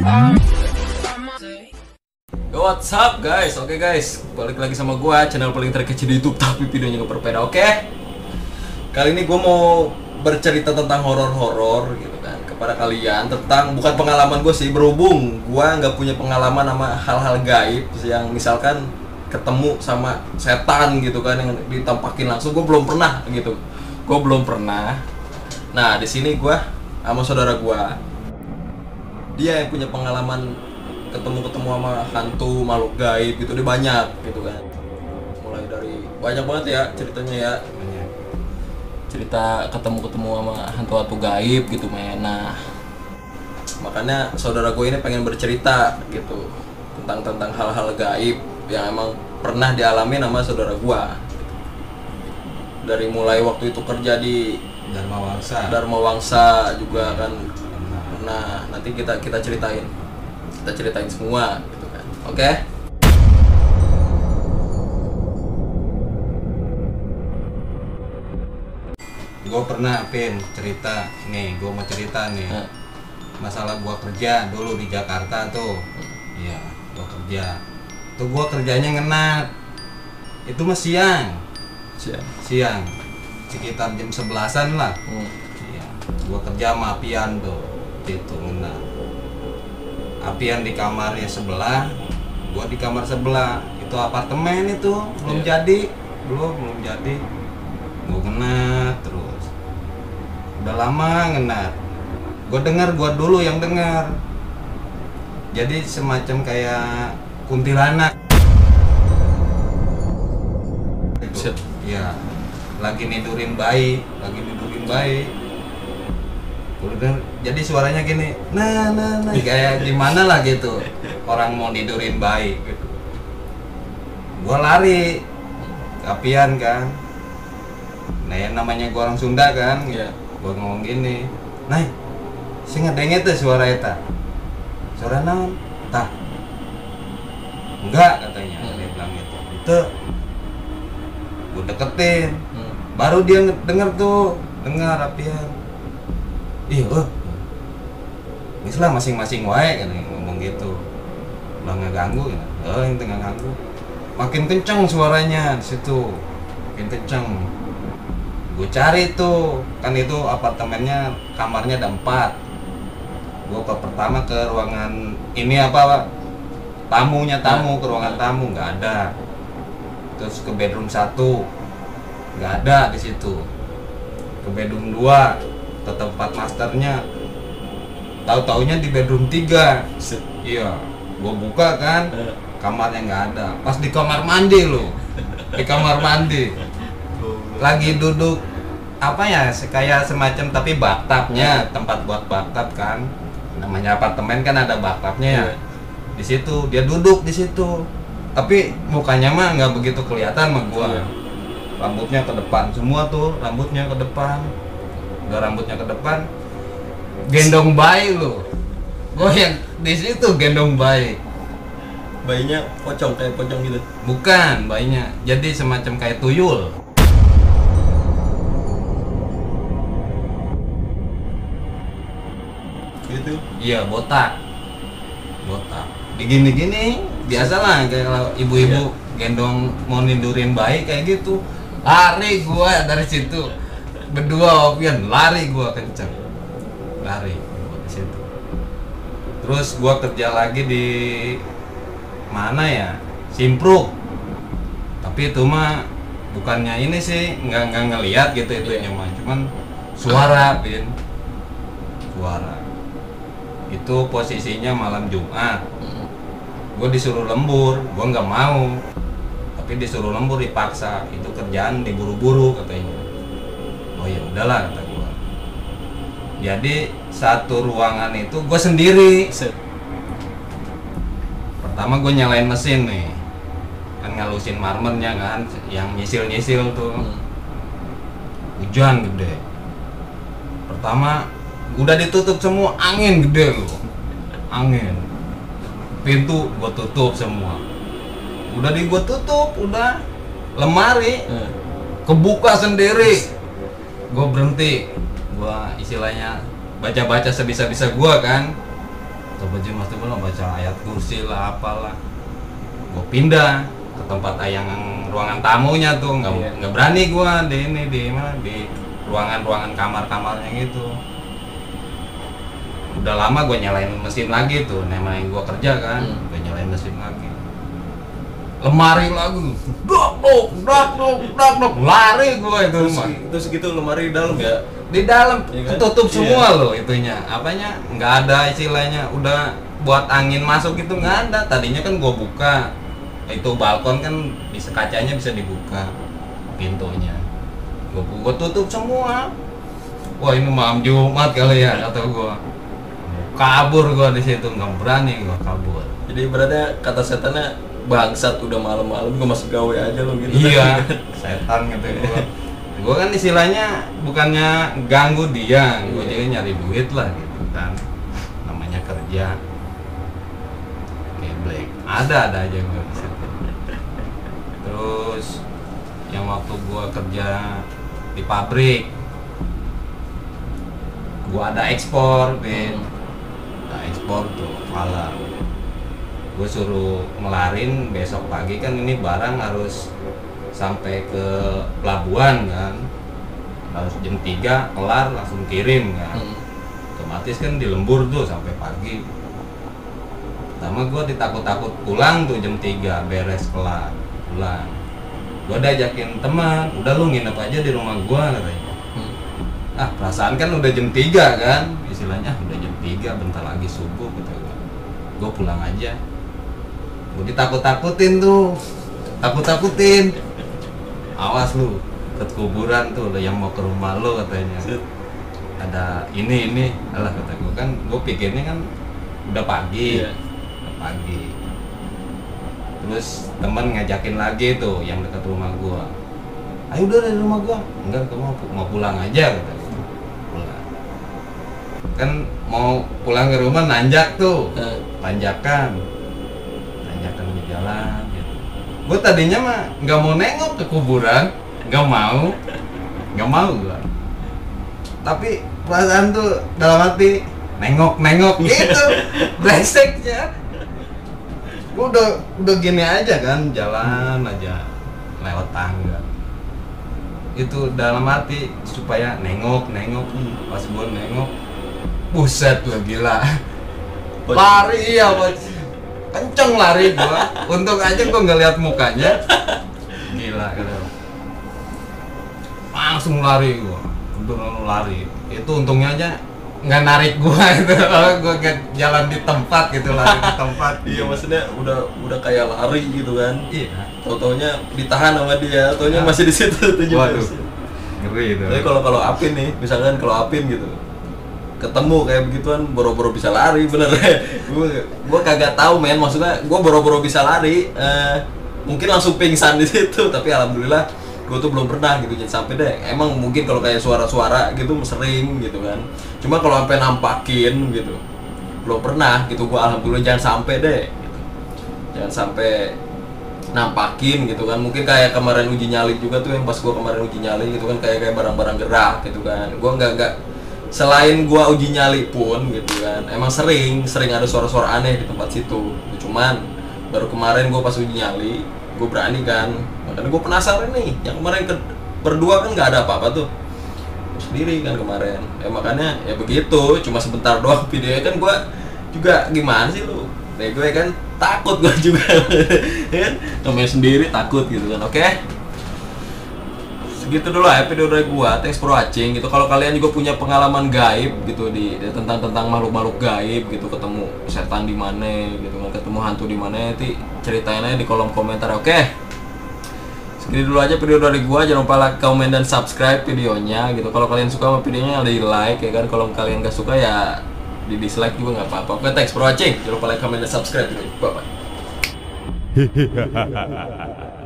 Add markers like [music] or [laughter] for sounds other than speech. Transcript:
Yo, what's up guys? Oke guys, balik lagi sama gua channel paling terkecil di YouTube tapi videonya nggak berbeda, oke? Kali ini gua mau bercerita tentang horor-horor gitu kan kepada kalian tentang bukan pengalaman gue sih berhubung gua nggak punya pengalaman sama hal-hal gaib yang misalkan ketemu sama setan gitu kan yang ditampakin langsung gue belum pernah gitu gue belum pernah nah di sini gua sama saudara gua dia yang punya pengalaman ketemu-ketemu sama hantu makhluk gaib gitu dia banyak gitu kan. Mulai dari banyak banget ya ceritanya ya. Cerita ketemu-ketemu sama hantu-hantu gaib gitu men. Nah. Makanya saudara gue ini pengen bercerita gitu tentang tentang hal-hal gaib yang emang pernah dialami sama saudara gue dari mulai waktu itu kerja di Dharma Wangsa. Dharma Wangsa juga kan nah nanti kita kita ceritain kita ceritain semua gitu kan oke Gue pernah pin cerita nih, gue mau cerita nih. Nah, Masalah gua kerja dulu di Jakarta tuh. Iya, gua kerja. Tuh gua kerjanya ngenat. Itu mah siang, siap siang. Sekitar jam sebelasan lah. Hmm. Iya, gua kerja sama Apian tuh. Itu ngenat. Apian di kamarnya sebelah, gua di kamar sebelah. Itu apartemen itu belum Iya. jadi, belum belum jadi. Gua ngenat terus. Udah lama ngenat. Gua dengar, gua dulu yang dengar. Jadi semacam kayak kuntilanak. Iya. Lagi nidurin bayi, lagi nidurin bayi. Denger, jadi suaranya gini, nah nah nah kayak gimana lah gitu. Orang mau nidurin bayi gitu. Gua lari, kapian kan. Nah yang namanya gua orang Sunda kan, Iya. gua ngomong gini, nah, sing ngedenge tuh suara eta. Suara naon? Tah. Enggak katanya, Hmm. dia bilang gitu. Itu gua deketin, Hmm. baru dia nge- denger tuh dengar apian ih oh lah masing-masing wae kan ngomong gitu. Lah nggak ganggu ya. Oh yang tengah ganggu makin kencang suaranya di situ. Makin kencang gue cari tuh kan itu apartemennya kamarnya ada empat. Gue ke pertama ke ruangan ini apa Pak? tamunya tamu ke ruangan tamu nggak ada. Terus ke bedroom satu nggak ada di situ. Ke bedroom 2 ke tempat masternya. Tahu taunya di bedroom 3 Set. iya gua buka kan Eh, kamarnya nggak ada. Pas di kamar mandi loh di kamar mandi. Lagi duduk apa ya kayak semacam tapi bathtubnya tempat buat bathtub kan. Namanya apartemen kan ada bathtubnya ya. Iya. di situ dia duduk di situ. Tapi mukanya mah nggak begitu kelihatan sama gua. Iya. rambutnya ke depan semua tuh rambutnya ke depan udah rambutnya ke depan. Gendong bayi lo gua yang di situ gendong bayi. Bayinya pocong kayak pocong gitu. Bukan bayinya. Jadi semacam kayak tuyul. Gitu. Iya botak. Botak. Digini-gini biasalah kayak kalau ibu-ibu gendong mau nindurin bayi kayak gitu. Lari gua dari situ berdua opian lari gua kenceng. Lari gua ke situ. Terus gua kerja lagi di mana ya? Simpruk. Tapi itu mah bukannya ini sih nggak nggak ngelihat gitu itu Iya. mah cuman suara bin suara. Itu posisinya malam Jumat. Hmm. gue disuruh lembur gue nggak mau. Tapi disuruh lembur dipaksa. Itu kerjaan diburu-buru katanya oh ya udahlah kata gue jadi satu ruangan itu gue sendiri. Pertama gue nyalain mesin nih. Kan ngalusin marmernya kan yang nyisil-nyisil tuh. Hmm. hujan gede. Pertama udah ditutup semua angin gede loh angin. Pintu gua tutup semua. Udah di gua tutup udah lemari. Eh, kebuka sendiri gue berhenti. Gua istilahnya baca-baca sebisa-bisa gua kan. Atau baju mas belum baca ayat kursi lah apalah. Gue pindah ke tempat yang ruangan tamunya tuh. Nggak nggak berani gue di ini di mana di ruangan-ruangan kamar-kamarnya gitu. Udah lama gue nyalain mesin lagi tuh namanya gue kerja kan. Hmm. gue nyalain mesin lagi lemari lagi dok dok dok dok dok dok. Lari gue itu terus, terus gitu lemari di dalam ya di dalam. Iya kan? ketutup Iya. semua loh itunya. Apanya? Nggak ada istilahnya. Udah buat angin masuk itu nggak ada. Tadinya kan gua buka. Itu balkon kan bisa kacanya bisa dibuka pintunya. Gua, gua tutup semua. Wah ini malam jumat kali ya kata gua. Kabur gua di situ. Nggak berani gua kabur. Jadi ibaratnya kata setannya bangsat udah malam-malam gue masuk gawe aja lo gitu. Iya. [laughs] Setan gitu gua. Gua kan istilahnya bukannya ganggu dia gua Iya. juga nyari duit lah gitu kan. Namanya kerja. Black. Ada ada aja situ terus yang waktu gua kerja di pabrik gua ada ekspor Bin. Hmm. ada ekspor tuh malam gue suruh ngelarin besok pagi kan ini barang harus sampai ke pelabuhan kan. Harus jam 3 kelar langsung kirim kan. Hmm. otomatis kan di lembur tuh sampai pagi. Pertama gue ditakut-takut pulang tuh jam 3 beres kelar pulang. Gue diajakin teman udah lu nginep aja di rumah gue katanya. Hmm. ah perasaan kan udah jam 3 kan? Istilahnya udah jam 3 bentar lagi subuh gitu gue pulang aja gue ditakut-takutin tuh. Takut-takutin. Awas lu ke kuburan tuh lo yang mau ke rumah lo katanya. Ada ini ini. Alah kata gue kan gue pikirnya kan udah pagi. Iya. udah pagi. Terus temen ngajakin lagi tuh yang dekat rumah gue ayo udah dari rumah gue enggak gue mau, mau pulang aja kata gue pulang. Kan mau pulang ke rumah nanjak tuh. Tanjakan gitu. Gue tadinya mah nggak mau nengok ke kuburan nggak mau nggak mau gue tapi perasaan tuh dalam hati nengok nengok [laughs] gitu brengseknya gue udah udah gini aja kan jalan aja lewat tangga. Itu dalam hati supaya nengok nengok pas gue nengok buset lu gila. Lari iya bos kenceng lari gua. Untung aja gua nggak lihat mukanya. Gila gitu langsung lari gua. Untung lari. Itu untungnya aja nggak narik gua [laughs] itu. Kalau gua nggak jalan di tempat gitu lari di tempat. [laughs] Iya maksudnya udah udah kayak lari gitu kan? Iya. Tau-taunya ditahan sama dia. Taunya Ah. masih di situ tujuh waduh. Ngeri itu. Tapi kalau kalau Apin nih misalkan kalau Apin gitu ketemu kayak begituan boro-boro bisa lari bener. [laughs] Gue gue kagak tahu men. Maksudnya gue boro-boro bisa lari eh, mungkin langsung pingsan di situ tapi alhamdulillah gue tuh belum pernah gitu. Jadi sampai deh emang mungkin kalau kayak suara-suara gitu sering gitu kan. Cuma kalau sampai nampakin gitu belum pernah gitu. Gue alhamdulillah jangan sampai deh gitu. jangan sampai nampakin gitu kan. Mungkin kayak kemarin uji nyali juga tuh yang pas gua kemarin uji nyali gitu kan kayak kayak barang-barang gerak gitu kan. Gua nggak nggak selain gua uji nyali pun gitu kan emang sering sering ada suara-suara aneh di tempat situ. Cuman baru kemarin gua pas uji nyali gua berani kan. Makanya gua penasaran nih yang kemarin ke, berdua kan nggak ada apa-apa tuh. Gua sendiri kan kemarin. Ya makanya ya begitu cuma sebentar doang videonya. Kan gua juga gimana sih lu? Nah, gue kan? Takut gue juga. [laughs] Kan? Namanya sendiri takut gitu kan oke segitu dulu ya video dari gua thanks for watching gitu kalau kalian juga punya pengalaman gaib gitu di, tentang tentang makhluk-makhluk gaib gitu ketemu setan di mana gitu ketemu hantu di mana nanti ceritain aja di kolom komentar oke Segini dulu aja video dari gua, jangan lupa like, komen dan subscribe videonya gitu. Kalau kalian suka sama videonya di like ya kan. Kalau kalian gak suka ya di dislike juga nggak apa-apa. Oke, thanks for watching. Jangan lupa like, comment dan subscribe. Bye bye. [laughs]